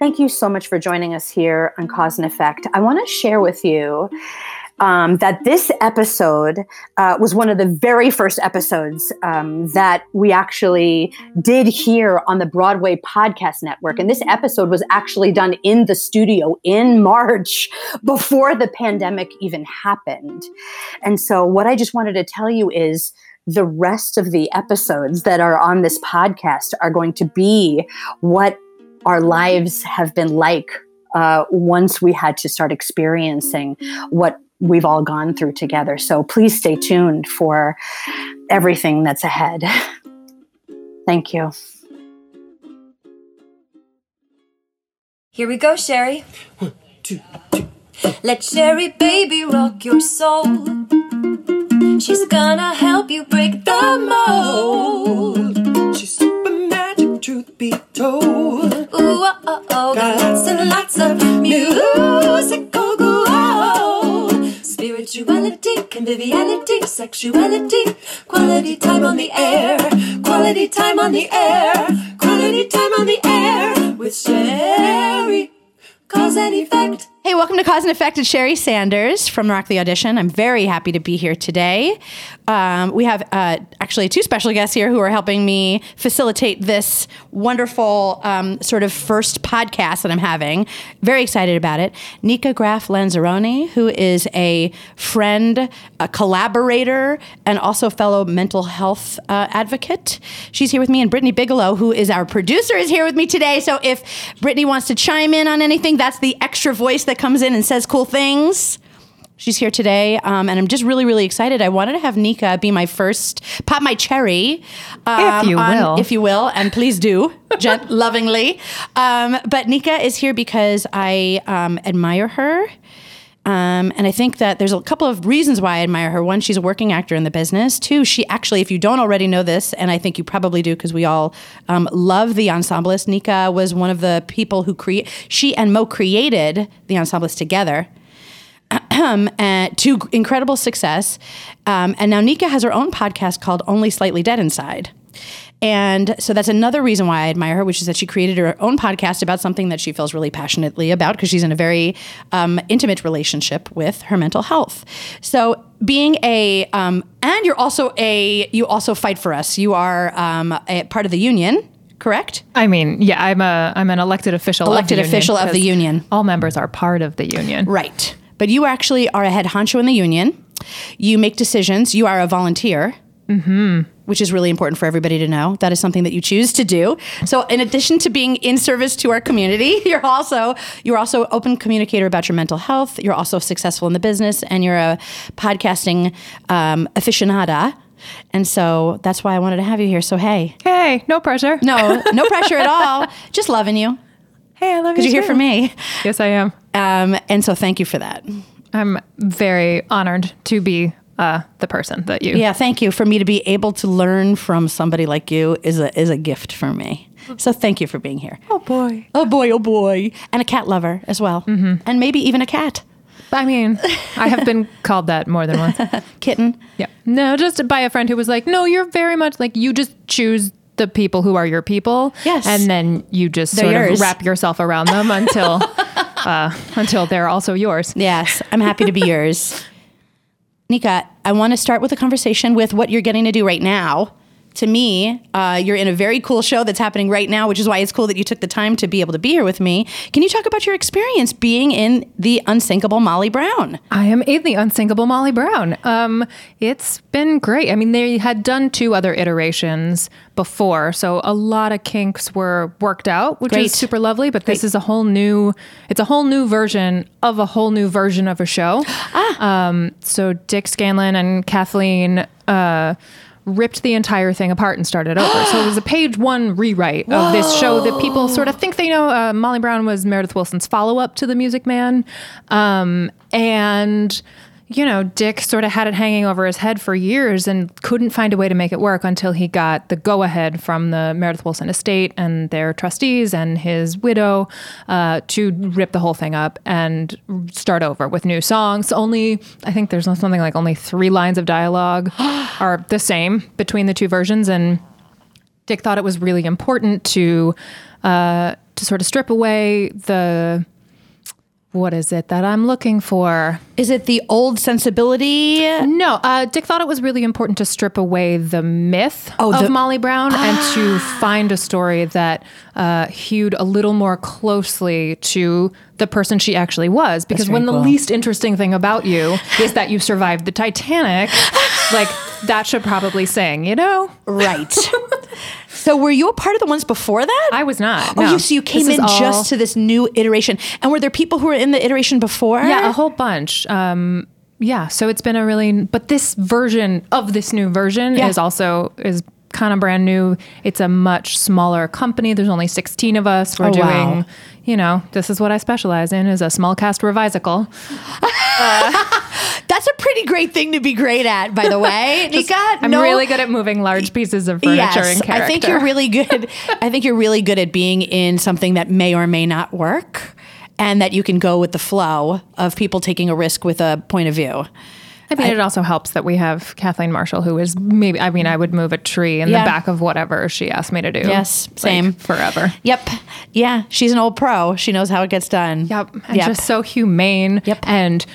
Thank you so much for joining us here on Cause and Effect. I want to share with you um, that this episode uh, was one of the very first episodes um, that we actually did here on the Broadway Podcast Network. And this episode was actually done in the studio in March before the pandemic even happened. And so, what I just wanted to tell you is, the rest of the episodes that are on this podcast are going to be what our lives have been like uh, once we had to start experiencing what we've all gone through together. So please stay tuned for everything that's ahead. Thank you. Here we go, Sheri. One, two, two. Let Sherry baby rock your soul. She's gonna help you break the mold. She's super magic, truth be told. Ooh, oh, oh, oh. Got lots and lots of musical gold. Spirituality, conviviality, sexuality, quality time on the air, quality time on the air, quality time on the air with Sheri. Cause and effect. Hey, welcome to Cause and Effect. It's Sheri Sanders from Rock the Audition. I'm very happy to be here today. Um, we have uh, actually two special guests here who are helping me facilitate this wonderful um, sort of first podcast that I'm having. Very excited about it. Nikka Graff Lanzarone, who is a friend, a collaborator, and also fellow mental health uh, advocate. She's here with me, and Brittany Bigelow, who is our producer, is here with me today. So if Brittany wants to chime in on anything, that's the extra voice that comes in and says cool things. She's here today, um, and I'm just really, really excited. I wanted to have Nikka be my first pop my cherry, um, If you on- will. if you will, and please do, gent- lovingly. Um, but Nikka is here because I um, admire her. Um, and I think that there's a couple of reasons why I admire her. One, she's a working actor in the business. Two, she actually, if you don't already know this, and I think you probably do because we all um, love the ensemblist, Nikka was one of the people who create, she and Mo created the ensemblist together. uh, to incredible success. Um, and now Nika has her own podcast called Only Slightly Dead Inside. And so that's another reason why I admire her, which is that she created her own podcast about something that she feels really passionately about because she's in a very um, intimate relationship with her mental health. So being a, um, and you're also a, you also fight for us. You are um, a part of the union, correct? I mean, yeah, I'm a I'm an elected official. Elected of the union official of the union. All members are part of the union. Right. But you actually are a head honcho in the union. You make decisions. You are a volunteer. Which is really important for everybody to know. That is something that you choose to do. So, in addition to being in service to our community, you're also you're also open communicator about your mental health. You're also successful in the business, and you're a podcasting um, aficionada. And so that's why I wanted to have you here. So hey, Hey, no pressure. no, no pressure at all. Just loving you Hey, I love you. because you're here too. for me. Yes, I am. Um, and so thank you for that. I'm very honored to be uh, the person that you. Yeah, thank you. For me to be able to learn from somebody like you is a is a gift for me. So thank you for being here. Oh boy. Oh boy, oh boy, and a cat lover as well, and maybe even a cat I mean, I have been called that more than once. kitten. Yeah. No, just by a friend who was like, "No, you're very much like you just choose the people who are your people. Yes. And then you just They're sort yours. of wrap yourself around them until uh, until they're also yours. Yes, I'm happy to be yours. Nikka, I want to start with a conversation with what you're getting to do right now. To me, uh, you're in a very cool show that's happening right now, which is why it's cool that you took the time to be able to be here with me. Can you talk about your experience being in the unsinkable Molly Brown? I am in the unsinkable Molly Brown. Um, it's been great. I mean, they had done two other iterations before, so a lot of kinks were worked out, which Great. is super lovely. But this is a whole new, it's a whole new version of a whole new version of a show. Um, so Dick Scanlan and Kathleen. Uh, Ripped the entire thing apart and started over. so it was a page one rewrite of this show that people sort of think they know. Uh, Molly Brown was Meredith Willson's follow up to The Music Man. Um, and you know, Dick sort of had it hanging over his head for years and couldn't find a way to make it work until he got the go ahead from the Meredith Willson estate and their trustees and his widow uh, to rip the whole thing up and start over with new songs. Only, I think there's something like only three lines of dialogue are the same between the two versions. And Dick thought it was really important to uh, to sort of strip away the what is it that I'm looking for? Is it the old sensibility? No, uh, Dick thought it was really important to strip away the myth Oh, of the- Molly Brown and to find a story that uh, hewed a little more closely to the person she actually was. Because when the least interesting thing about you is that you survived the Titanic, like that should probably sing, you know? Right. so were you a part of the ones before that? I was not. Oh, no. you so you came This in all- just to this new iteration. And were there people who were in the iteration before? Yeah, a whole bunch. Um, yeah, so it's been a really, but this version of this new version Yeah. is also is kind of brand new. It's a much smaller company. There's only 16 of us. We're Oh, doing, wow. you know, this is what I specialize in is a small cast revisical. That's a pretty great thing to be great at, by the way. Nikka, uh, I'm no- really good at moving large pieces of furniture Yes, and character. I think you're really good. I think you're really good at being in something that may or may not work, and that you can go with the flow of people taking a risk with a point of view. I mean, it also helps that we have Kathleen Marshall, who is maybe, I mean, I would move a tree in Yeah. the back of whatever she asked me to do. Yes, Like, same. forever. Yep. Yeah, she's an old pro. She knows how it gets done. Yep. And Yep. just so humane Yep. and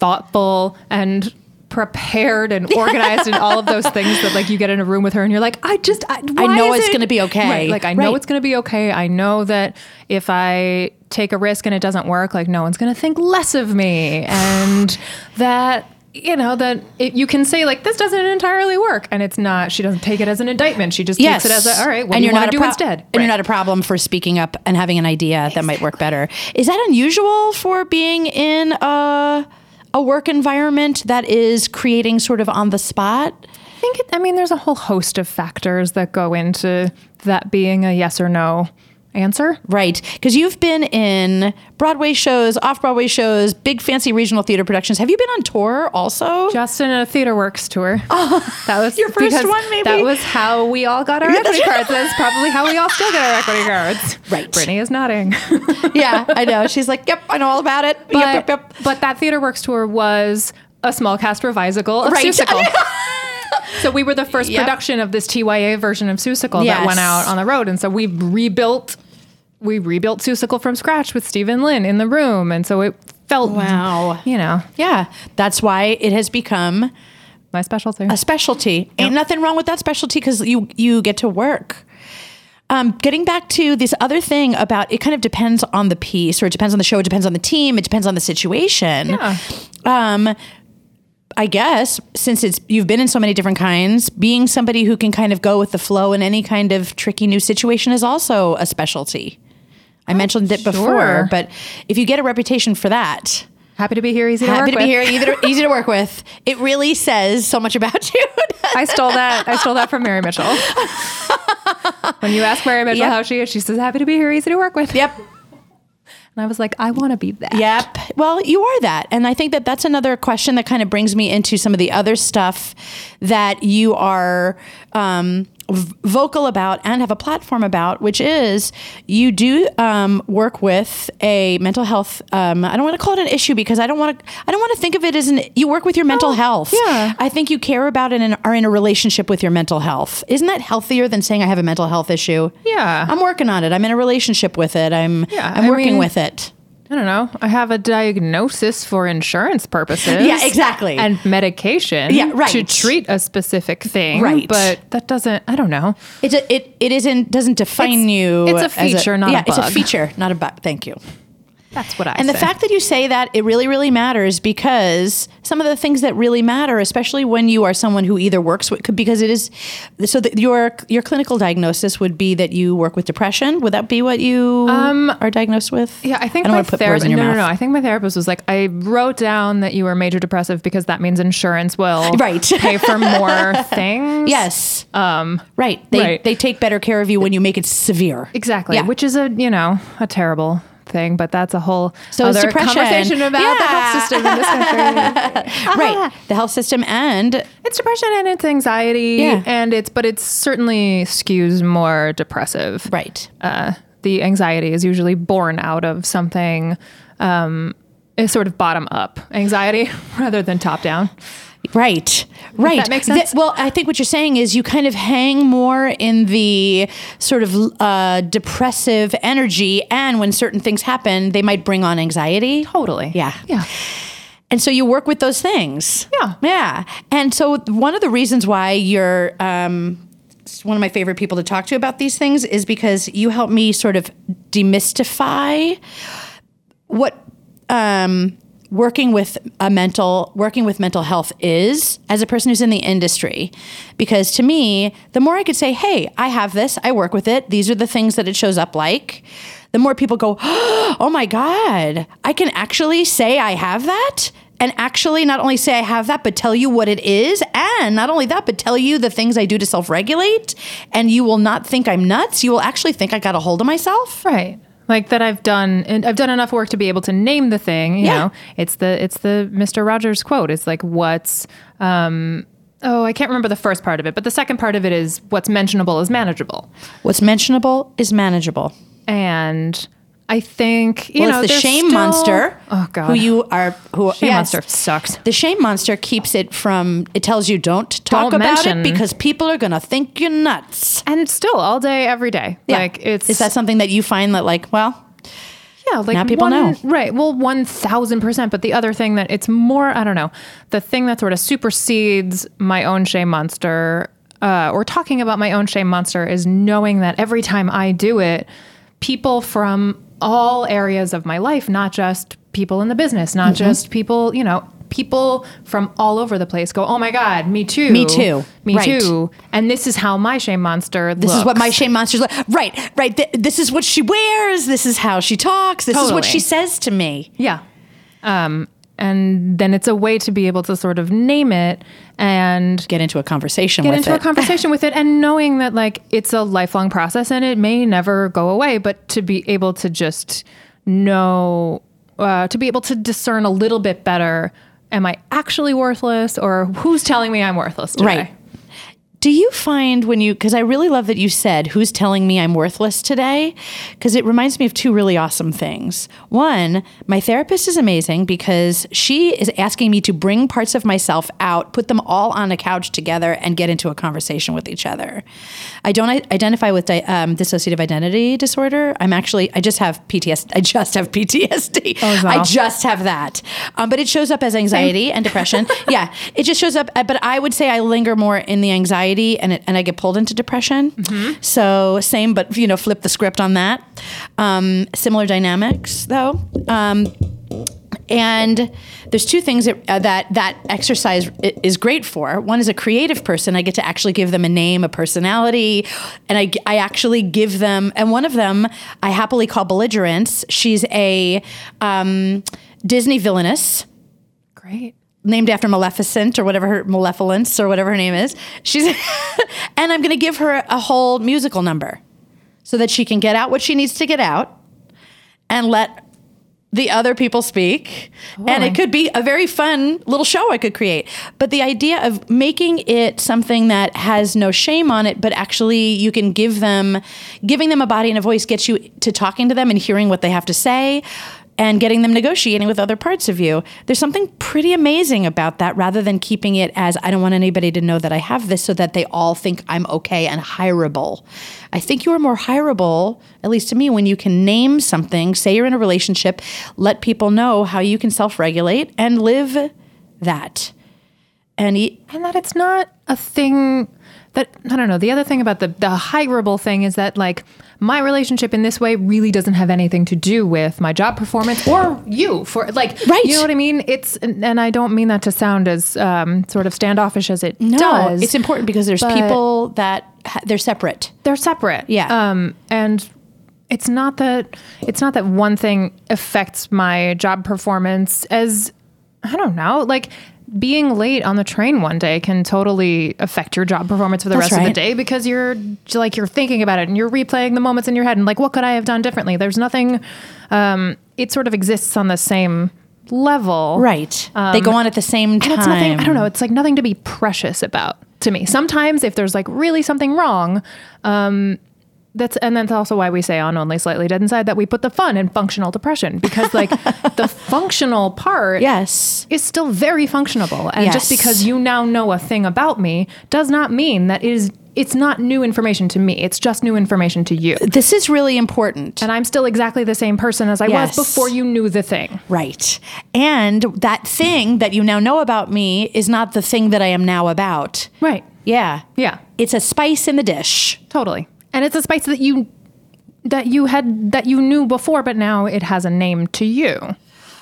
thoughtful and prepared and organized and all of those things that like you get in a room with her and you're like, I just I, I know it's it-" gonna be okay. Right. Like I know Right. it's gonna be okay. I know that if I take a risk and it doesn't work, like no one's gonna think less of me. And that you know that it, you can say like this doesn't entirely work, and it's not. She doesn't take it as an indictment. She just Yes. takes it as a, all right. What and do you you're want not to a do pro- instead? And Right. you're not a problem for speaking up and having an idea that might work better. Is that unusual for being in a a work environment that is creating sort of on the spot? I think it, I mean there's a whole host of factors that go into that being a yes or no answer. Right. Because you've been in Broadway shows, off Broadway shows, big fancy regional theater productions. Have you been on tour also? Just in a Theater Works tour. Oh, that was your first one, maybe? That was how we all got our equity cards. That's probably how we all still get our equity cards. Right. Brittany is nodding. yeah, I know. She's like, yep, I know all about it. but, yep, yep, yep. but that Theater Works tour was a small cast revisical of Right. Seussical. so we were the first Yep. production of this TYA version of Seussical Yes. that went out on the road. And so we rebuilt we rebuilt Seussical from scratch with Stephen Lynn in the room. And so it felt Wow. you know, Yeah, that's why it has become my specialty. a specialty. Ain't nothing wrong with that specialty because you you get to work. Um, getting back to this other thing about it kind of depends on the piece or it depends on the show, it depends on the team, it depends on the situation. Yeah. Um, I guess since it's you've been in so many different kinds, being somebody who can kind of go with the flow in any kind of tricky new situation is also a specialty. I oh, mentioned it before, sure. but if you get a reputation for that, Happy to be here, easy to happy work to with. be here, easy to, easy to work with. It really says so much about you. I stole that. I stole that from Mary Mitchell. when you ask Mary Mitchell Yep. how she is, she says, "Happy to be here, easy to work with." yep. And I was like, I want to be that. Yep. Well, you are that. And I think that that's another question that kind of brings me into some of the other stuff that you are um, vocal about and have a platform about, which is you do um, work with a mental health. Um, I don't want to call it an issue because I don't want to. I don't want to think of it as an. You work with your mental health. yeah. I think you care about it and are in a relationship with your mental health. Isn't that healthier than saying I have a mental health issue? Yeah. I'm working on it. I'm in a relationship with it. I'm. Yeah, I'm I working mean- with it. I don't know. I have a diagnosis for insurance purposes. Yeah, exactly. And medication. Yeah, right. To treat a specific thing. Right. But that doesn't. I don't know. It's a, it it isn't doesn't define It's- you. it's a feature, not a yeah, it's a feature, not a bug. Thank you. That's what I. And the fact that you say that it really, really matters because some of the things that really matter, especially when you are someone who either works with, because it is, so that your your clinical diagnosis would be that you work with depression. Would that be what you are diagnosed with? Um, Yeah, I think I don't my want to put words therapist. No, your no, mouth. no. I think my therapist was like, I wrote down that you were major depressive because that means insurance will Right. pay for more things. Yes. Um. Right. They right. they take better care of you when you make it severe. Exactly. Yeah. Which is a you know a terrible thing, but that's a whole So other depression. conversation about the health system in this country. right. The health system and It's depression and it's anxiety, Yeah. and it's but it's certainly skews more depressive. right. Uh, the anxiety is usually born out of something. Um, is sort of bottom up anxiety rather than top down. Right, right. that makes Th- sense? well, I think what you're saying is you kind of hang more in the sort of uh, depressive energy, and when certain things happen, they might bring on anxiety. Totally. Yeah. Yeah. And so you work with those things. Yeah. Yeah. And so one of the reasons why you're um, one of my favorite people to talk to about these things is because you help me sort of demystify what um, working with a mental working with mental health is as a person who's in the industry because to me the more i could say hey i have this i work with it these are the things that it shows up like the more people go oh my god i can actually say i have that and actually not only say i have that but tell you what it is and not only that but tell you the things i do to self-regulate and you will not think i'm nuts you will actually think i got a hold of myself Right. Like that I've done and I've done enough work to be able to name the thing, you Yeah. know. It's the it's the Mr. Rogers quote. It's like what's um oh, I can't remember the first part of it, but the second part of it is what's mentionable is manageable. what's mentionable is manageable And I think you well, know it's the shame still- monster. Oh god. who you are? Who Shame yes. monster sucks. The shame monster keeps it from. It tells you don't talk Don't about mention. it because people are gonna think you're nuts. and still all day every day. Yeah. Like it's is that something that you find that like well Yeah, like Now people one- know. Right. Well, one thousand percent. But the other thing that it's more, I don't know, the thing that sort of supersedes my own shame monster, uh, or talking about my own shame monster, is knowing that every time I do it, people from all areas of my life, not just people in the business, not Mm-hmm. just people, you know. People from all over the place go, oh my God, me too. Me too. Me Right. too. And this is how my shame monster this is what my looks. shame monster's like. Right, right. Th- this is what she wears. This is how she talks. This is what she says to me. Yeah. Um, and then it's a way to be able to sort of name it and Get into a conversation get with into it. a conversation with it and knowing that like it's a lifelong process and it may never go away, but to be able to just know, uh, to be able to discern a little bit better, am I actually worthless or who's telling me I'm worthless today? Right. Do you find when you, because I really love that you said, who's telling me I'm worthless today? Because it reminds me of two really awesome things. One, my therapist is amazing because she is asking me to bring parts of myself out, put them all on a couch together, and get into a conversation with each other. I don't identify with di- um, dissociative identity disorder. I'm actually, I just have PTSD. I just have PTSD. Oh, I just have that. Um, but it shows up as anxiety and depression. yeah, it just shows up. uh, But I would say I linger more in the anxiety and it, and I get pulled into depression. So same, but you know, flip the script on that. Um, similar dynamics though. Um, and there's two things that, uh, that that exercise is great for. One is a creative person. I get to actually give them a name, a personality, and I, I actually give them. And one of them I happily call belligerence. She's a um, Disney villainess Great. Named after Maleficent or whatever her Malevolence or whatever her name is. She's and I'm going to give her a whole musical number so that she can get out what she needs to get out and let the other people speak. And it could be a very fun little show I could create. But the idea of making it something that has no shame on it, but actually you can give them, giving them a body and a voice gets you to talking to them and hearing what they have to say. And getting them negotiating with other parts of you. There's something pretty amazing about that rather than keeping it as I don't want anybody to know that I have this so that they all think I'm okay and hireable. I think you are more hireable, at least to me, when you can name something, say you're in a relationship, let people know how you can self regulate and live that. And, e- and that it's not a thing that I don't know. The other thing about the the hireable thing is that like my relationship in this way really doesn't have anything to do with my job performance or you for like Right. You know what I mean? It's and and I don't mean that to sound as um, sort of standoffish as it no, does. it's important because there's people that ha- they're separate. they're separate. Yeah. Um, and it's not that it's not that one thing affects my job performance as I don't know, like being late on the train one day can totally affect your job performance for the That's rest of the day because you're like you're thinking about it and you're replaying the moments in your head and like what could I have done differently? There's nothing um it sort of exists on the same level. Right. they go on at the same time. And it's nothing, I don't know, it's like nothing to be precious about to me. Sometimes if there's like really something wrong, um, that's and that's also why we say on only slightly dead inside that we put the fun in functional depression because like the functional part Yes. is still very functionable and just because you now know a thing about me does not mean that it is it's not new information to me it's just new information to you This is really important. and i'm still exactly the same person as i Yes. was before you knew the thing Right. And that thing that you now know about me is not the thing that I am now about. right Yeah. yeah It's a spice in the dish. Totally. And it's a spice that you that you had that you knew before, but now it has a name to you.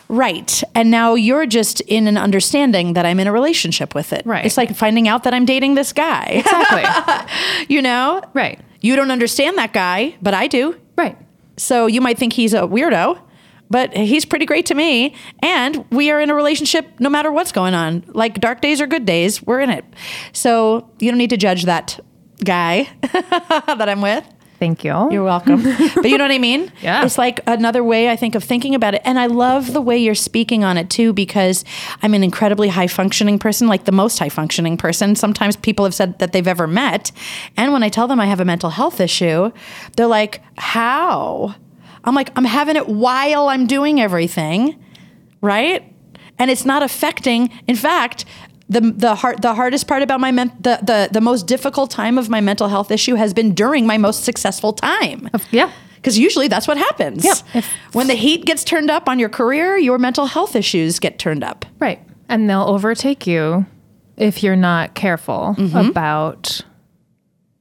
Right. And now you're just in an understanding that I'm in a relationship with it. Right. It's like finding out that I'm dating this guy. Exactly. you know? right. You don't understand that guy, but I do. Right. So you might think he's a weirdo, but he's pretty great to me. And we are in a relationship no matter what's going on. Like dark days or good days, we're in it. So you don't need to judge that guy that I'm with. Thank you. You're welcome. but you know what I mean? Yeah. It's like another way I think of thinking about it. And I love the way you're speaking on it too, because I'm an incredibly high functioning person, like the most high functioning person. Sometimes people have said that they've ever met. And when I tell them I have a mental health issue, they're like, how? I'm like, I'm having it while I'm doing everything, right? And it's not affecting, in fact, the the hard the hardest part about my men, the, the the most difficult time of my mental health issue has been during my most successful time. yeah. Because usually that's what happens. Yep. If- when the heat gets turned up on your career, your mental health issues get turned up. Right. And they'll overtake you if you're not careful mm-hmm. about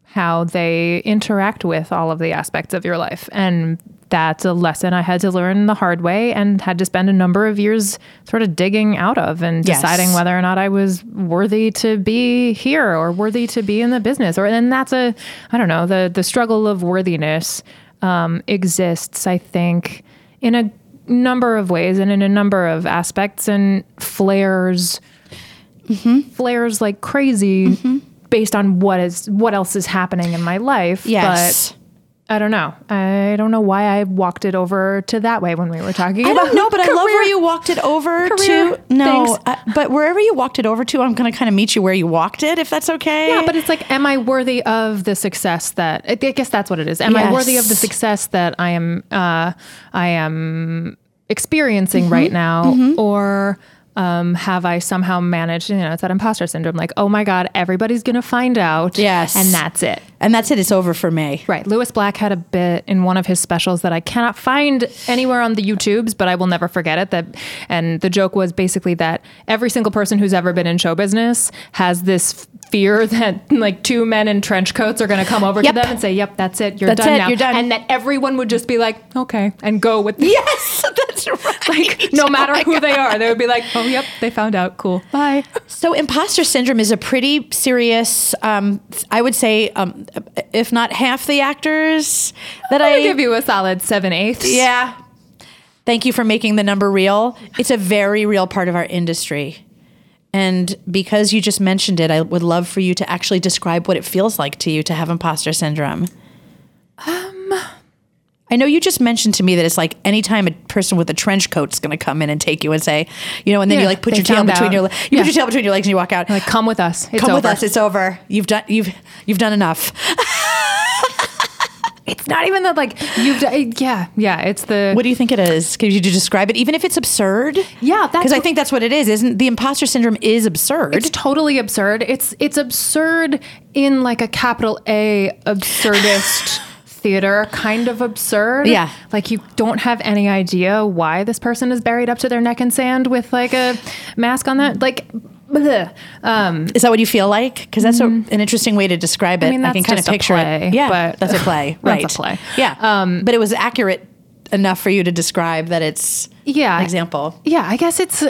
how they interact with all of the aspects of your life. And that's a lesson I had to learn the hard way and had to spend a number of years sort of digging out of and Yes. deciding whether or not I was worthy to be here or worthy to be in the business. Or and that's a I don't know, the the struggle of worthiness um, exists, I think, in a number of ways and in a number of aspects and flares mm-hmm. flares like crazy based on what is what else is happening in my life. Yes. But I don't know. I don't know why I walked it over to that way when we were talking I about don't know, but I love where you walked it over career to. No, uh, but wherever you walked it over to, I'm going to kind of meet you where you walked it, if that's okay. Yeah, but it's like, am I worthy of the success that? I I guess that's what it is. Am I worthy of the success that I am? Uh, I am experiencing Mm-hmm. right now, or um, have I somehow managed? You know, it's that imposter syndrome. Like, oh my god, everybody's gonna find out. Yes. and that's it. And that's it. It's over for me. Right. Lewis Black had a bit in one of his specials that I cannot find anywhere on the YouTubes, but I will never forget it. That and the joke was basically that every single person who's ever been in show business has this fear that like two men in trench coats are going to come over Yep. to them and say, "Yep, that's it. You're That's done it, now." you're done. And that everyone would just be like, "Okay," and go with the Yes, right. like no matter who they are, they would be like, "Oh, yep, they found out. Cool. Bye." So, imposter syndrome is a pretty serious. Um, I would say, um, if not half the actors that I I give you a solid seven eighths. Yeah. Thank you for making the number real. It's a very real part of our industry. And because you just mentioned it, I would love for you to actually describe what it feels like to you to have imposter syndrome. Um, I know you just mentioned to me that it's like anytime a person with a trench coat is going to come in and take you and say, you know, and then you like put your tail between out. your le- you Yeah. put your tail between your legs and you walk out. Like, come with us. It's come with over. us. It's over. You've done you've you've done enough. It's not even that like you've d- yeah yeah. It's the What do you think it is? Could you describe it, even if it's absurd? Yeah, because I think that's what it is. Isn't the imposter syndrome is absurd? It's totally absurd. It's it's absurd in like a capital A absurdist theater kind of absurd. Yeah. Like you don't have any idea why this person is buried up to their neck in sand with like a mask on that. Like bleh. um Is that what you feel like? Because that's a, an interesting way to describe it. I mean, can that's kind of picture play, it. Yeah, but- that's a play, right? That's a play. Yeah, um, but it was accurate enough for you to describe that it's yeah an example. Yeah, I guess it's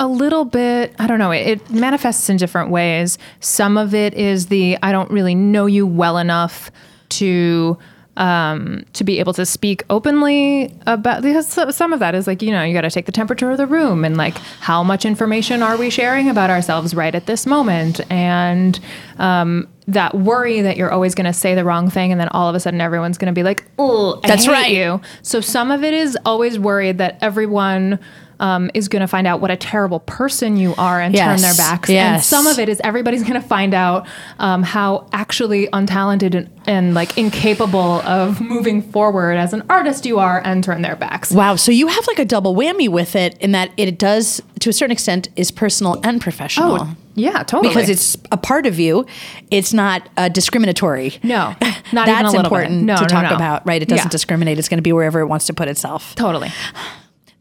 a little bit, I don't know, it, it manifests in different ways. Some of it is the I don't really know you well enough to um, to be able to speak openly about because some of that is like you know you got to take the temperature of the room and like how much information are we sharing about ourselves right at this moment and um, that worry that you're always going to say the wrong thing and then all of a sudden everyone's going to be like oh That's right. you so some of it is always worried that everyone um, is going to find out what a terrible person you are and turn their backs. And some of it is everybody's going to find out um, how actually untalented and, and like incapable of moving forward as an artist you are and turn their backs. Wow, so you have like a double whammy with it in that it does, to a certain extent, is personal and professional. Oh, yeah, totally. Because it's a part of you, it's not uh, discriminatory. No, not That's little bit. important No, to no, talk no. about, right? It doesn't Yeah. discriminate. It's going to be wherever it wants to put itself. totally.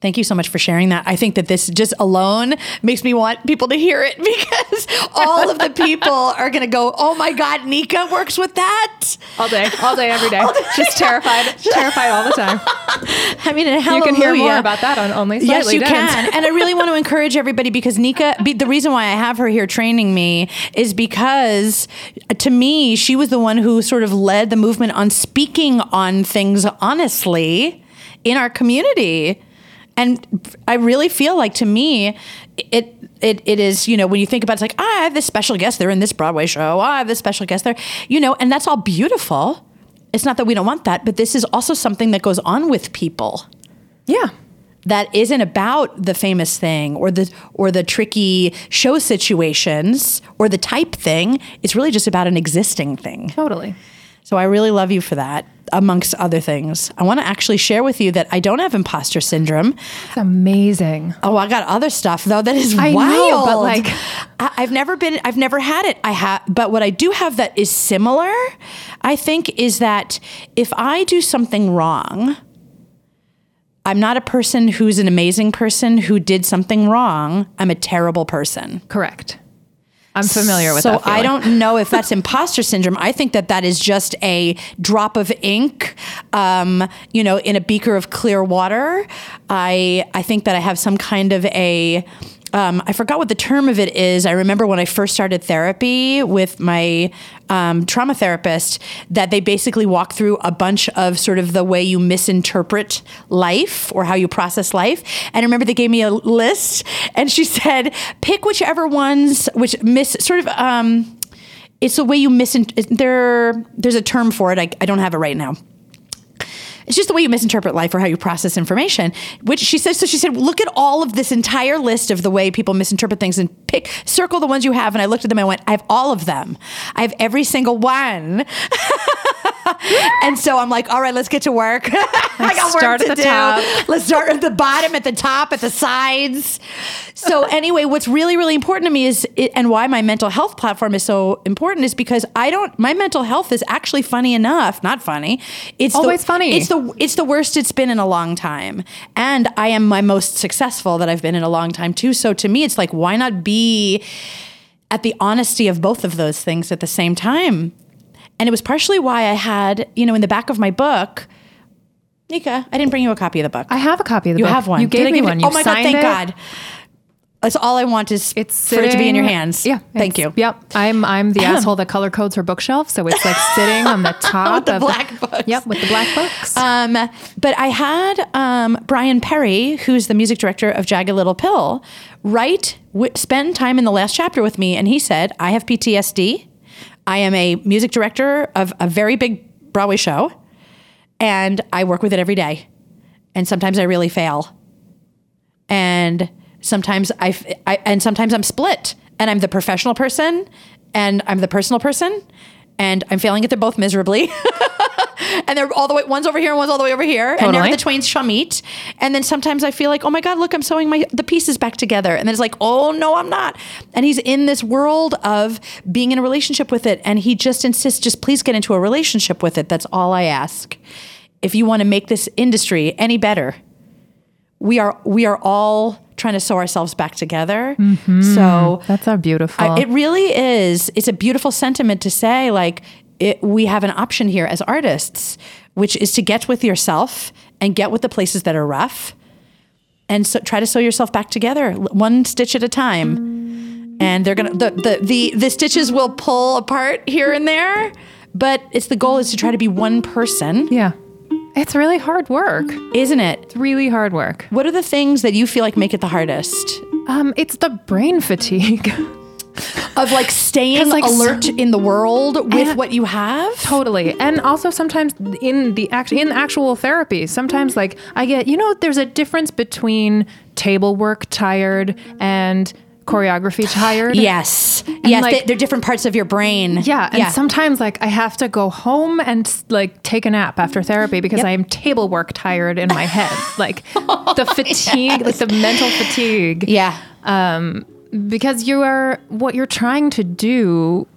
Thank you so much for sharing that. I think that this just alone makes me want people to hear it because all of the people are going to go, "Oh my God, Nikka works with that." All day, all day, every day. Just terrified, terrified all the time. I mean, and You can hear more about that on Only Slightly Yes, you Dense. can. And I really want to encourage everybody because Nikka, be, the reason why I have her here training me is because uh, to me, she was the one who sort of led the movement on speaking on things honestly in our community. And I really feel like to me, it it it is, you know, when you think about it, it's like, ah, I have this special guest there in this Broadway show. Ah, I have this special guest there, you know, and that's all beautiful. It's not that we don't want that, but this is also something that goes on with people Yeah. that isn't about the famous thing or the or the tricky show situations or the type thing. It's really just about an existing thing. Totally. So I really love you for that, amongst other things. I want to actually share with you that I don't have imposter syndrome. It's amazing. Oh, I got other stuff though that is I know, wild. but, like- I, I've never been, I've never had it. I have, but what I do have that is similar, I think, is that if I do something wrong, I'm not a person who's an amazing person who did something wrong. I'm a terrible person. Correct. I'm familiar with so that. feeling. I don't know if that's imposter syndrome. I think that that is just a drop of ink, um, you know, in a beaker of clear water. I I think that I have some kind of a um, I forgot what the term of it is. I remember when I first started therapy with my um, trauma therapist that they basically walk through a bunch of sort of the way you misinterpret life or how you process life. And I remember they gave me a list, and she said, pick whichever ones which miss sort of. Um, it's the way you misinterpret. There, there's a term for it. I, I don't have it right now. It's just the way you misinterpret life or how you process information. Which she said. So she said, look at all of this entire list of the way people misinterpret things and pick, circle the ones you have. And I looked at them and I went, I have all of them. I have every single one. and so I'm like, all right, let's get to work. I got start work at the do. top. Let's start at the bottom, at the top, at the sides. So anyway, what's really, really important to me is, and why my mental health platform is so important is because I don't. My mental health is actually funny enough. Not funny. It's Always the, funny. It's the it's the worst it's been in a long time, and I am my most successful that I've been in a long time too. So to me, it's like, why not be at the honesty of both of those things at the same time? And it was partially why I had, you know, in the back of my book. Nikka, I didn't bring you a copy of the book. I have a copy of the You book. You have one. You Did gave I me give one. You oh my god! Thank it. God. That's all I want is It's for it to be in your hands. Yeah. Thank you. Yep. I'm I'm the asshole that color codes her bookshelf, so it's like sitting on the top the of black books. Yep, with the black books. Um, but I had um, Bryan Perri, who's the music director of Jagged Little Pill, write, w- spend time in the last chapter with me, and he said, "I have PTSD. I am a music director of a very big Broadway show, and I work with it every day. And sometimes I really fail, and sometimes I, and sometimes I'm split, and I'm the professional person, and I'm the personal person." And I'm failing at them both miserably. and they're all the way one's over here and one's all the way over here, and Totally. never the twains shall meet. And then sometimes I feel like, oh my god, look, I'm sewing my the pieces back together, and then it's like, oh no, I'm not. And he's in this world of being in a relationship with it, and he just insists, just please get into a relationship with it. That's all I ask. If you want to make this industry any better, we are we are all trying to sew ourselves back together. Mm-hmm. So That's a beautiful. I, it really is. It's a beautiful sentiment to say, like, it, we have an option here as artists, which is to get with yourself and get with the places that are rough and so try to sew yourself back together one stitch at a time. And they're gonna the, the the the stitches will pull apart here and there, but it's the goal is to try to be one person, yeah. It's really hard work. isn't it? It's really hard work. What are the things that you feel like make it the hardest? Um, it's the brain fatigue. Of like staying like, alert some- in the world with what you have? Totally. And also sometimes in the act in actual therapy, sometimes like I get, you know, there's a difference between table work tired and choreography tired. Yes. yes. like- they, they're different parts of your brain. Yeah, and sometimes like I have to go home and like take a nap after therapy because Yep. I am table work tired in my head. Like the fatigue, like the mental fatigue. yeah. Um, because you are what you're trying to do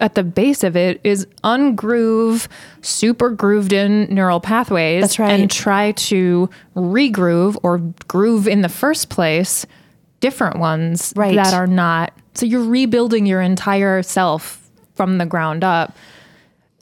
at the base of it is ungroove super grooved in neural pathways That's right. and try to regroove or groove in the first place different ones Right. that are not so you're rebuilding your entire self from the ground up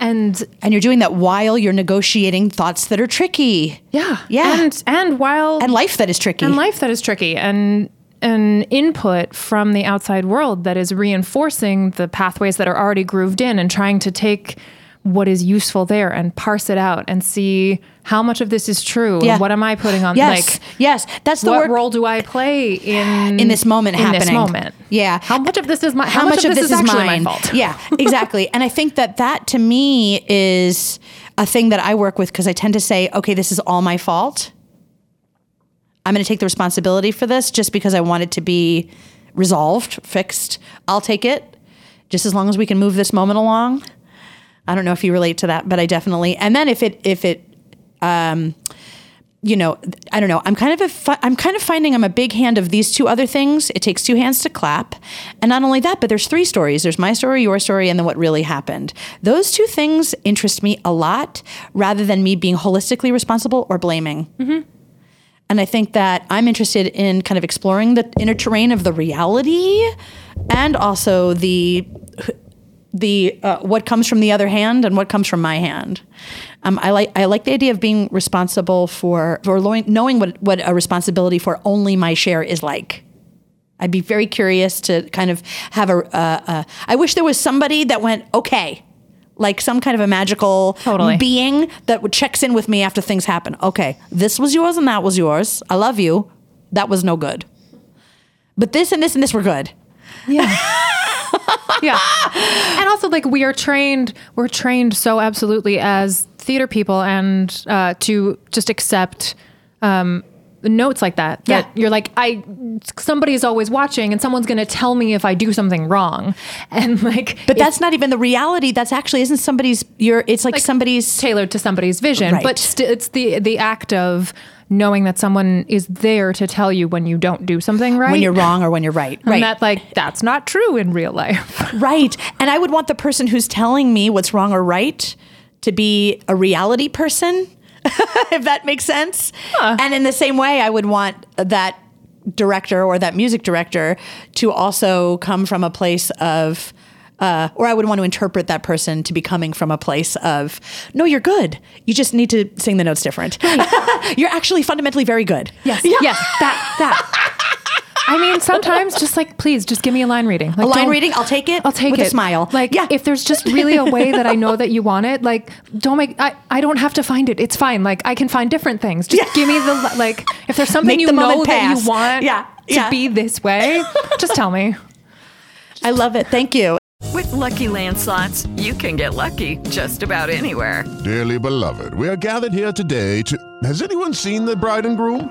and And you're doing that while you're negotiating thoughts that are tricky. yeah Yeah. and and while And life that is tricky. and life that is tricky and an input from the outside world that is reinforcing the pathways that are already grooved in and trying to take what is useful there and parse it out and see how much of this is true Yeah. and what am I putting on yes. like yes. That's the what work. role do I play in In this moment in happening. this moment Yeah. how much of this is my how, much, of this, is, actually mine? my fault Yeah, exactly. and I think that that to me is a thing that I work with because I tend to say, okay, this is all my fault. I'm going to take the responsibility for this just because I want it to be resolved, fixed. I'll take it just as long as we can move this moment along. I don't know if you relate to that, but I definitely. And then if it if it um you know, I don't know. I'm kind of a fi- I'm kind of finding I'm a big hand of these two other things. It takes two hands to clap, and not only that, but there's three stories. There's my story, your story, and then what really happened. Those two things interest me a lot, rather than me being holistically responsible or blaming. And I think that I'm interested in kind of exploring the inner terrain of the reality, and also the the uh, what comes from the other hand and what comes from my hand. Um, I like I like the idea of being responsible for for lo- knowing what what a responsibility for only my share is like. I'd be very curious to kind of have a. Uh, I wish there was somebody that went okay, like some kind of a magical Totally. being that would checks in with me after things happen. Okay, this was yours and that was yours. I love you. That was no good. But this and this and this were good. Yeah. yeah. And also like we are trained we're trained so absolutely as theater people and uh, to just accept um, notes like that that Yeah. you're like I somebody's always watching and someone's going to tell me if I do something wrong and like But that's not even the reality. That's actually isn't somebody's. You're. It's like, somebody's. tailored to somebody's vision Right. but st- it's the the act of knowing that someone is there to tell you when you don't do something right when you're wrong or when you're right. and Right. that like that's not true in real life right. And I would want the person who's telling me what's wrong or right to be a reality person, if that makes sense. And in the same way, I would want that director or that music director to also come from a place of. Uh, or I would want to interpret that person to be coming from a place of, no, you're good. You just need to sing the notes different. you're actually fundamentally very good. Yes. Yes. That. That. I mean, sometimes just like, please, just give me a line reading. Like, A line reading, I'll take it I'll take with it. a smile. Like, Yeah. if there's just really a way that I know that you want it, like, don't make. I, I don't have to find it. It's fine. Like, I can find different things. Just Yeah. give me the like. If there's something Make you the know that you want, Yeah. to Yeah. be this way, just tell me. I love it. Thank you. With Lucky Land slots, you can get lucky just about anywhere. Dearly beloved, we are gathered here today to. Has anyone seen the bride and groom?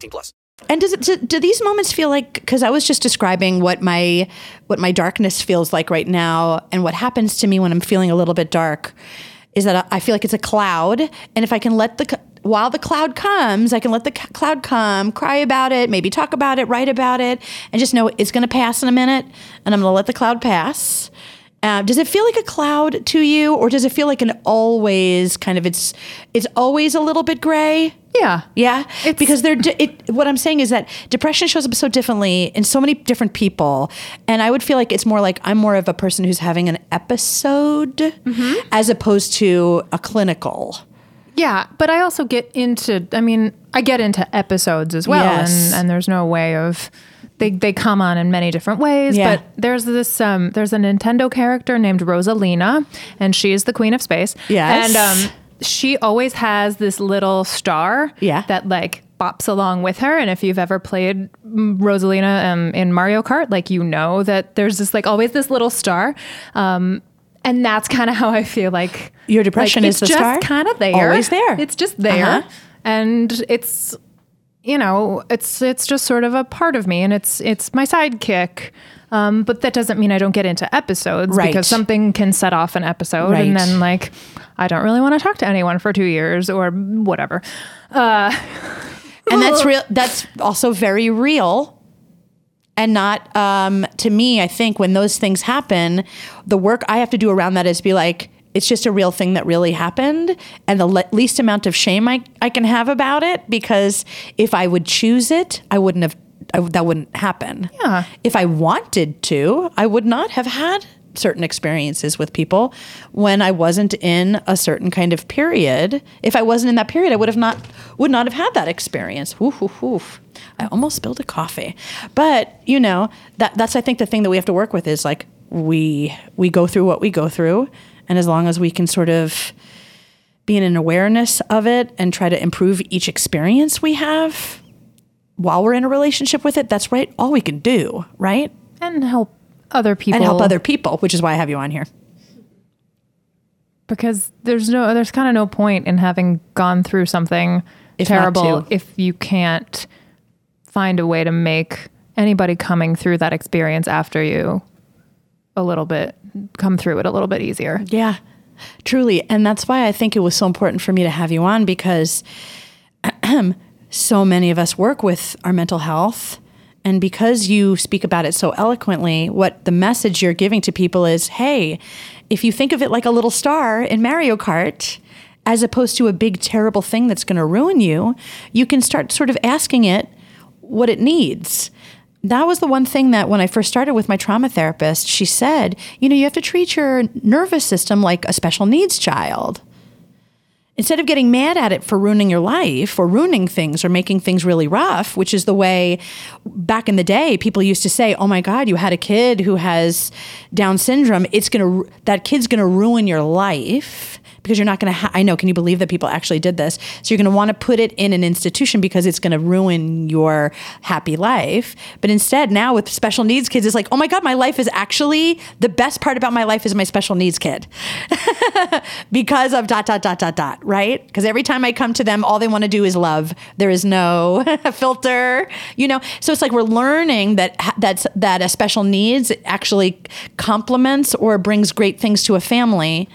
18 plus. And does it do, do these moments feel like because I was just describing what my what my darkness feels like right now and what happens to me when I'm feeling a little bit dark is that I feel like it's a cloud and if I can let the while the cloud comes, I can let the cloud come, cry about it, maybe talk about it, write about it, and just know it's going to pass in a minute, and I'm going to let the cloud pass. Uh, does it feel like a cloud to you, or does it feel like an always kind of it's it's always a little bit gray? Yeah, yeah. because they're di- it, what I'm saying is that depression shows up so differently in so many different people, and I would feel like it's more like I'm more of a person who's having an episode as opposed to a clinical. Yeah, but I also get into. I mean, I get into episodes as well, Yes. and and there's no way of. They, they come on in many different ways, Yeah. but there's this um there's a Nintendo character named Rosalina, and she is the queen of space. Yes. and um she always has this little star. Yeah. that like bops along with her. And if you've ever played mm, Rosalina um, in Mario Kart, like you know that there's this like always this little star. Um, and that's kind of how I feel like Your depression like, is it's the just star? kind of there, Always there. It's just there, Uh-huh. and it's you know it's it's just sort of a part of me, and it's it's my sidekick. Um, but that doesn't mean I don't get into episodes Right. because something can set off an episode, Right. and then like I don't really want to talk to anyone for two years or whatever. Uh, and that's real that's also very real and not um, to me i think when those things happen the work i have to do around that is be like it's just a real thing that really happened and the le- least amount of shame I, I can have about it because if i would choose it i wouldn't have I, that wouldn't happen. Yeah. if i wanted to i would not have had certain experiences with people when i wasn't in a certain kind of period. If i wasn't in that period i would have not would not have had that experience. Woof, woof, woof. i almost spilled a coffee. But you know that that's i think the thing that we have to work with is like we we go through what we go through and as long as we can sort of be in an awareness of it and try to improve each experience we have while we're in a relationship with it that's right all we can do right? And help other people and help other people which is why i have you on here. Because there's no there's kind of no point in having gone through something If terrible if you can't find a way to make anybody coming through that experience after you a little bit come through it a little bit easier. Yeah, truly. And that's why I think it was so important for me to have you on because so many of us work with our mental health. And because you speak about it so eloquently, what the message you're giving to people is hey, if you think of it like a little star in Mario Kart, as opposed to a big, terrible thing that's going to ruin you, you can start sort of asking it what it needs. That was the one thing that when I first started with my trauma therapist, she said, you know, you have to treat your nervous system like a special needs child. Instead of getting mad at it for ruining your life or ruining things or making things really rough, which is the way back in the day people used to say, "Oh my god, you had a kid who has down syndrome, it's going to that kid's going to ruin your life." Because you're not going to, ha- I know, can you believe that people actually did this? So you're going to want to put it in an institution because it's going to ruin your happy life. But instead, now with special needs kids, it's like, oh my God, my life is actually the best part about my life is my special needs kid because of dot, dot, dot, dot, dot, right? Because every time I come to them, all they want to do is love. There is no filter, you know? So it's like we're learning that that's, that a special needs actually complements or brings great things to a family.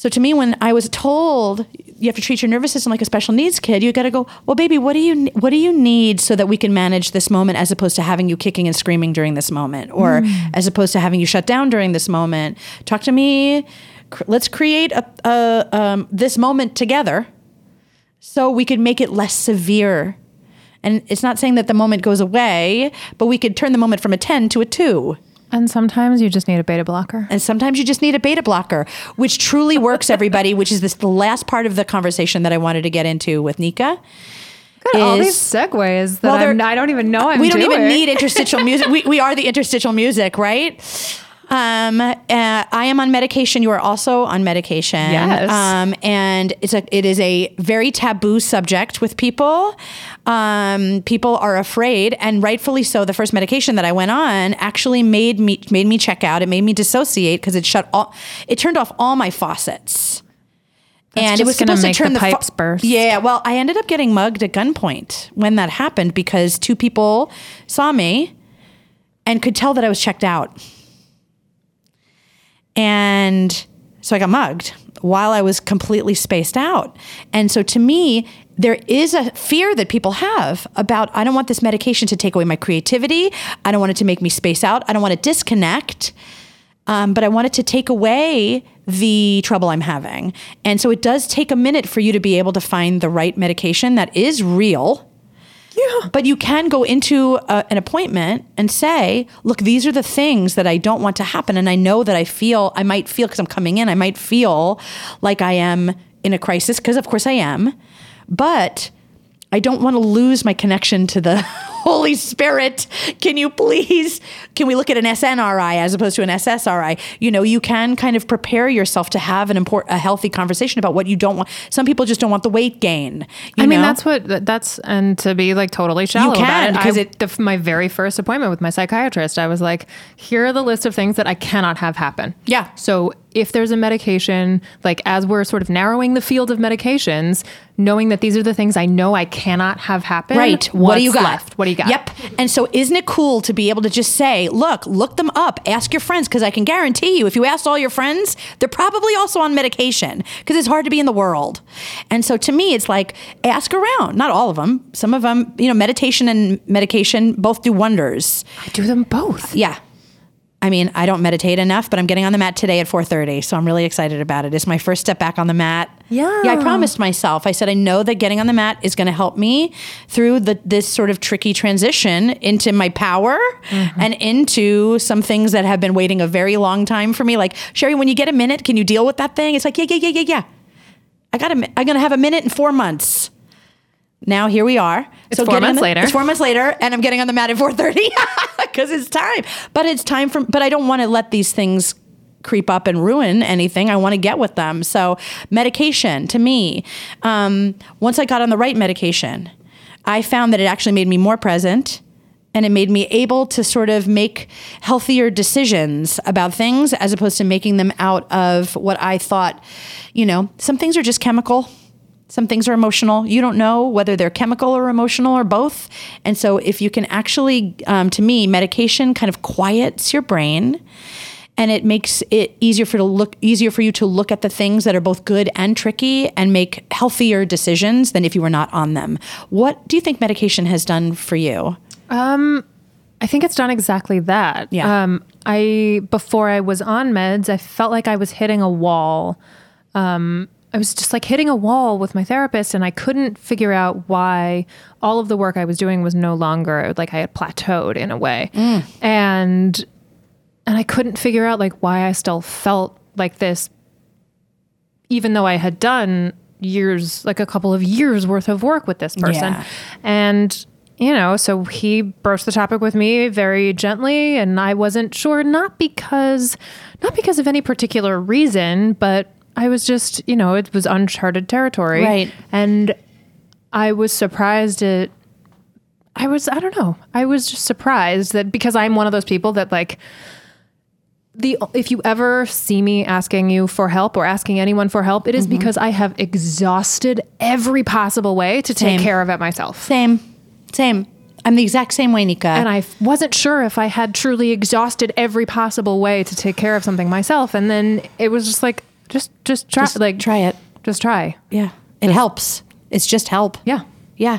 So to me, when I was told you have to treat your nervous system like a special needs kid, you got to go, well, baby, what do you what do you need so that we can manage this moment, as opposed to having you kicking and screaming during this moment, or Mm. as opposed to having you shut down during this moment. Talk to me. Let's create a, a um, this moment together, so we could make it less severe. And it's not saying that the moment goes away, but we could turn the moment from a 10 to a 2. And sometimes you just need a beta blocker. And sometimes you just need a beta blocker, which truly works, everybody, which is this the last part of the conversation that I wanted to get into with Nikka. God, all these segues that Well, I don't even know I'm we don't even need interstitial music. We, we are the interstitial music, right? Um, uh, I am on medication. You are also on medication. Yes. Um, and it's a it is a very taboo subject with people. Um, people are afraid, and rightfully so. The first medication that I went on actually made me made me check out. It made me dissociate because it shut all. It turned off all my faucets. That's and it was supposed to turn the fa- pipes burst. Yeah, well, I ended up getting mugged at gunpoint when that happened because two people saw me and could tell that I was checked out. And so I got mugged while I was completely spaced out. And so to me, there is a fear that people have about I don't want this medication to take away my creativity. I don't want it to make me space out. I don't want to disconnect. Um, but I want it to take away the trouble I'm having. And so it does take a minute for you to be able to find the right medication that is real. Yeah. But you can go into a, an appointment and say, look, these are the things that I don't want to happen. And I know that I feel, I might feel, because I'm coming in, I might feel like I am in a crisis, because of course I am. But I don't want to lose my connection to the Holy Spirit. Can you please, can we look at an SNRI as opposed to an SSRI? You know, you can kind of prepare yourself to have an important, a healthy conversation about what you don't want. Some people just don't want the weight gain. you I mean, know? that's what that's and to be like totally shallow can, about it because because it the, my very first appointment with my psychiatrist, I was like, here are the list of things that I cannot have happen. Yeah. So if there's a medication, like as we're sort of narrowing the field of medications, knowing that these are the things I know I cannot have happen. Right. What do you got? left? What do you got? Yep. And so isn't it cool to be able to just say, look, look them up, ask your friends, because I can guarantee you, if you asked all your friends, they're probably also on medication because it's hard to be in the world. And so to me, it's like ask around. Not all of them. Some of them, you know, meditation and medication both do wonders. I do them both. Yeah. I mean, I don't meditate enough, but I'm getting on the mat today at 4:30, so I'm really excited about it. It's my first step back on the mat. Yeah. Yeah, I promised myself. I said I know that getting on the mat is going to help me through the this sort of tricky transition into my power mm-hmm. and into some things that have been waiting a very long time for me. Like Sheri, when you get a minute, can you deal with that thing? It's like yeah, yeah, yeah, yeah, yeah. I got a. I'm going to have a minute in four months. Now here we are. It's four on months the- later. It's four months later, and I'm getting on the mat at 4:30 because it's time. But it's time for. But I don't want to let these things creep up and ruin anything. I want to get with them. So medication to me. Um, once I got on the right medication, I found that it actually made me more present. And it made me able to sort of make healthier decisions about things as opposed to making them out of what I thought, you know, some things are just chemical. Some things are emotional. You don't know whether they're chemical or emotional or both. And so, if you can actually, um, to me, medication kind of quiets your brain, and it makes it easier for to look easier for you to look at the things that are both good and tricky and make healthier decisions than if you were not on them. What do you think medication has done for you? Um, I think it's done exactly that. Yeah. Um, I before I was on meds, I felt like I was hitting a wall. Um, I was just like hitting a wall with my therapist, and I couldn't figure out why all of the work I was doing was no longer like I had plateaued in a way, mm. and and I couldn't figure out like why I still felt like this, even though I had done years, like a couple of years worth of work with this person, Yeah. and you know, so he broached the topic with me very gently, and I wasn't sure, not because, not because of any particular reason, but I was just, you know, it was uncharted territory, Right. And I was surprised at, I was, I don't know, I was just surprised that because I'm one of those people that like. The if you ever see me asking you for help or asking anyone for help, it is Mm-hmm. because I have exhausted every possible way to take Same. care of it myself. Same, same. I'm the exact same way, Nikka. And I f- wasn't sure if I had truly exhausted every possible way to take care of something myself. And then it was just like, just, just try, Just like, try it. just try. Yeah. It helps. It's just help. Yeah. Yeah.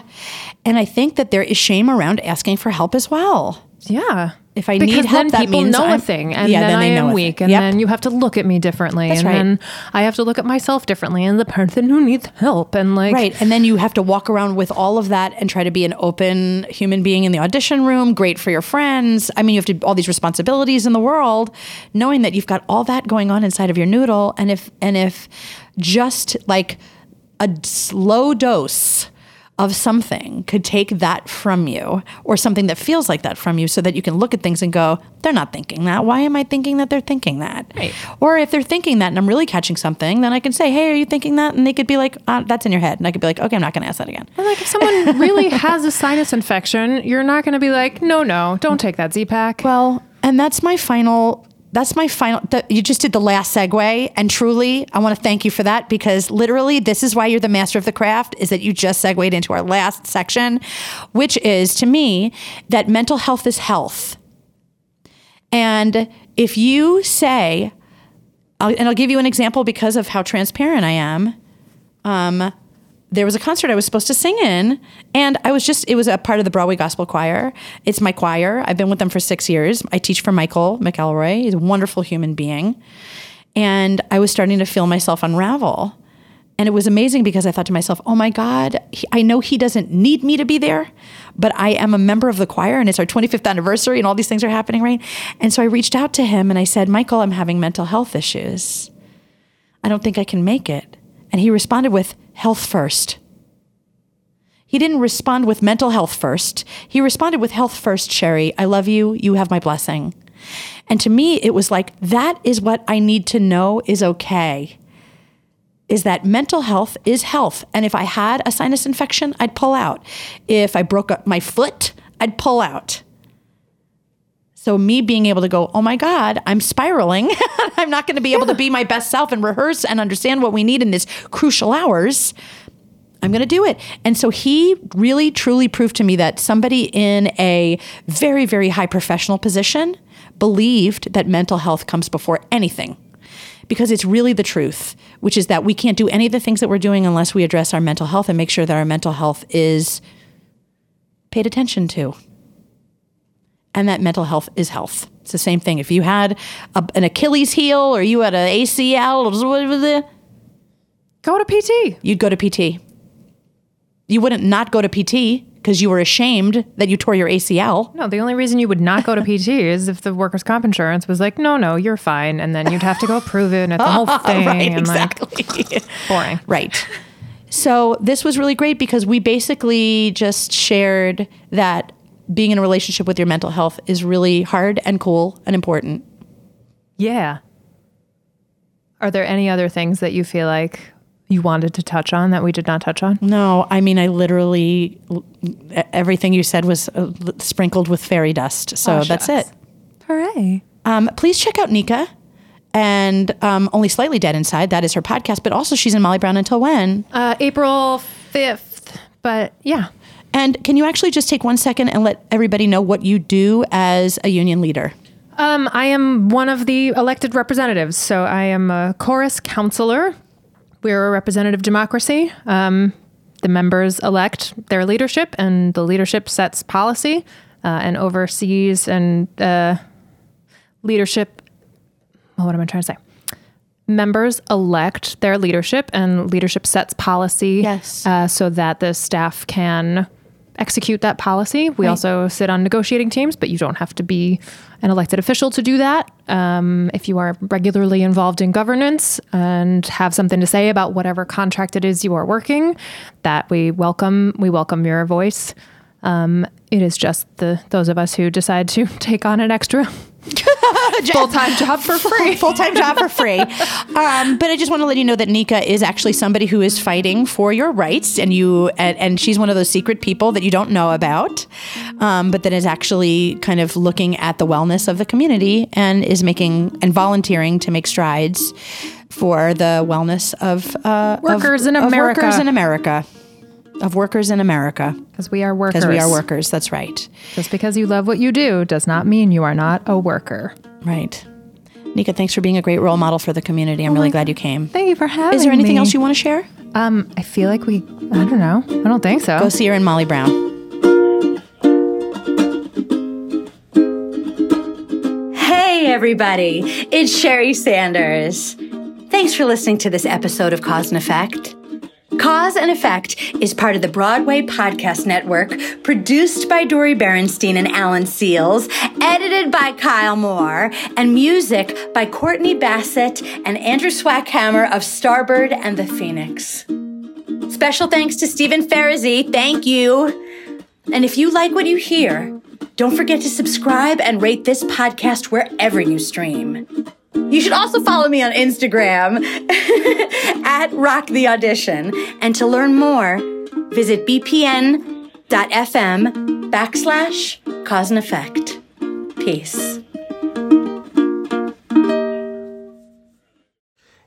And I think that there is shame around asking for help as well. Yeah. If I because need help, then that people means know I'm, a thing, and yeah, then, I they know am weak, and Yep. then you have to look at me differently, That's and right. then I have to look at myself differently, and the person who needs help, and like right, and then you have to walk around with all of that and try to be an open human being in the audition room. Great for your friends. I mean, you have to all these responsibilities in the world, knowing that you've got all that going on inside of your noodle, and if and if just like a slow dose of something could take that from you or something that feels like that from you so that you can look at things and go they're not thinking that why am i thinking that they're thinking that Right. or if they're thinking that and i'm really catching something then i can say hey are you thinking that and they could be like uh, that's in your head and i could be like okay i'm not going to ask that again And like if someone really has a sinus infection, you're not going to be like, no, no, don't take that Z pack. Well, and that's my final. That's my final. The, you just did the last segue, and truly, I want to thank you for that because literally, this is why you're the master of the craft. Is that you just segued into our last section, which is to me that mental health is health. And if you say, I'll, and I'll give you an example because of how transparent I am. Um, there was a concert I was supposed to sing in, and I was just, it was a part of the Broadway Gospel Choir. It's my choir. I've been with them for six years. I teach for Michael McElroy. He's a wonderful human being. And I was starting to feel myself unravel. And it was amazing because I thought to myself, oh my God, he, I know he doesn't need me to be there, but I am a member of the choir and it's our 25th anniversary and all these things are happening, right? And so I reached out to him and I said, Michael, I'm having mental health issues. I don't think I can make it. And he responded with health first. He didn't respond with mental health first. He responded with health first, Sheri. I love you. You have my blessing. And to me, it was like, that is what I need to know is okay. Is that mental health is health. And if I had a sinus infection, I'd pull out. If I broke up my foot, I'd pull out. So me being able to go, oh my God, I'm spiraling. I'm not going to be able to be my best self and rehearse and understand what we need in these crucial hours. I'm going to do it. And so he really truly proved to me that somebody in a very, very high professional position believed that mental health comes before anything. Because it's really the truth, which is that we can't do any of the things that we're doing unless we address our mental health and make sure that our mental health is paid attention to and that mental health is health. It's the same thing. If you had a, an Achilles heel or you had an ACL, or what was? Go to PT. You'd go to PT. You wouldn't not go to PT because you were ashamed that you tore your ACL. No, the only reason you would not go to PT is if the workers' comp insurance was like, no, no, you're fine, and then you'd have to go prove it, and it's the whole thing, right, exactly. like boring. Right. So this was really great because we basically just shared that being in a relationship with your mental health is really hard and cool and important. Yeah. Are there any other things that you feel like you wanted to touch on that we did not touch on? No, I mean, I literally, everything you said was uh, sprinkled with fairy dust. So Oh, that's it. Hooray. Um, please check out Nikka and um, Only Slightly Dead Inside. That is her podcast, but also she's in Molly Brown Until When? Uh, April 5th. But yeah. And can you actually just take one second and let everybody know what you do as a union leader? Um, I am one of the elected representatives. So I am a chorus counselor. We're a representative democracy. Um, the members elect their leadership, and the leadership sets policy uh, and oversees and uh, leadership. Well, what am I trying to say? Members elect their leadership, and leadership sets policy. Yes. Uh, so that the staff can execute that policy. We Right. also sit on negotiating teams, but you don't have to be an elected official to do that. Um, if you are regularly involved in governance and have something to say about whatever contract it is you are working, that we welcome. We welcome your voice. Um, it is just the those of us who decide to take on an extra full time job for free. Full time job for free. Um, but I just want to let you know that Nikka is actually somebody who is fighting for your rights, and you and, and she's one of those secret people that you don't know about, um, but that is actually kind of looking at the wellness of the community and is making and volunteering to make strides for the wellness of uh, of- Workers in of America. workers in America. Of workers in America. Because we are workers. Because we are workers. That's right. Just because you love what you do does not mean you are not a worker. Right. Nikka, thanks for being a great role model for the community. I'm really glad you came. Thank you for having me. Is there anything else you want to share? Um, I feel like we. I don't know. I don't think so. Go see her in Molly Brown. Hey, everybody. It's Sheri Sanders. Thanks for listening to this episode of Cause and Effect. Cause and Effect is part of the Broadway Podcast Network, produced by Dori Berinstein and Alan Seales, edited by Kyle Moore, and music by Courtney Bassett and Andrew Swackhammer of Starbird and the Phoenix. Special thanks to Stephen Farazi. Thank you. And if you like what you hear, don't forget to subscribe and rate this podcast wherever you stream. You should also follow me on Instagram at Rock the Audition. And to learn more, visit bpn.fm backslash cause and effect. Peace.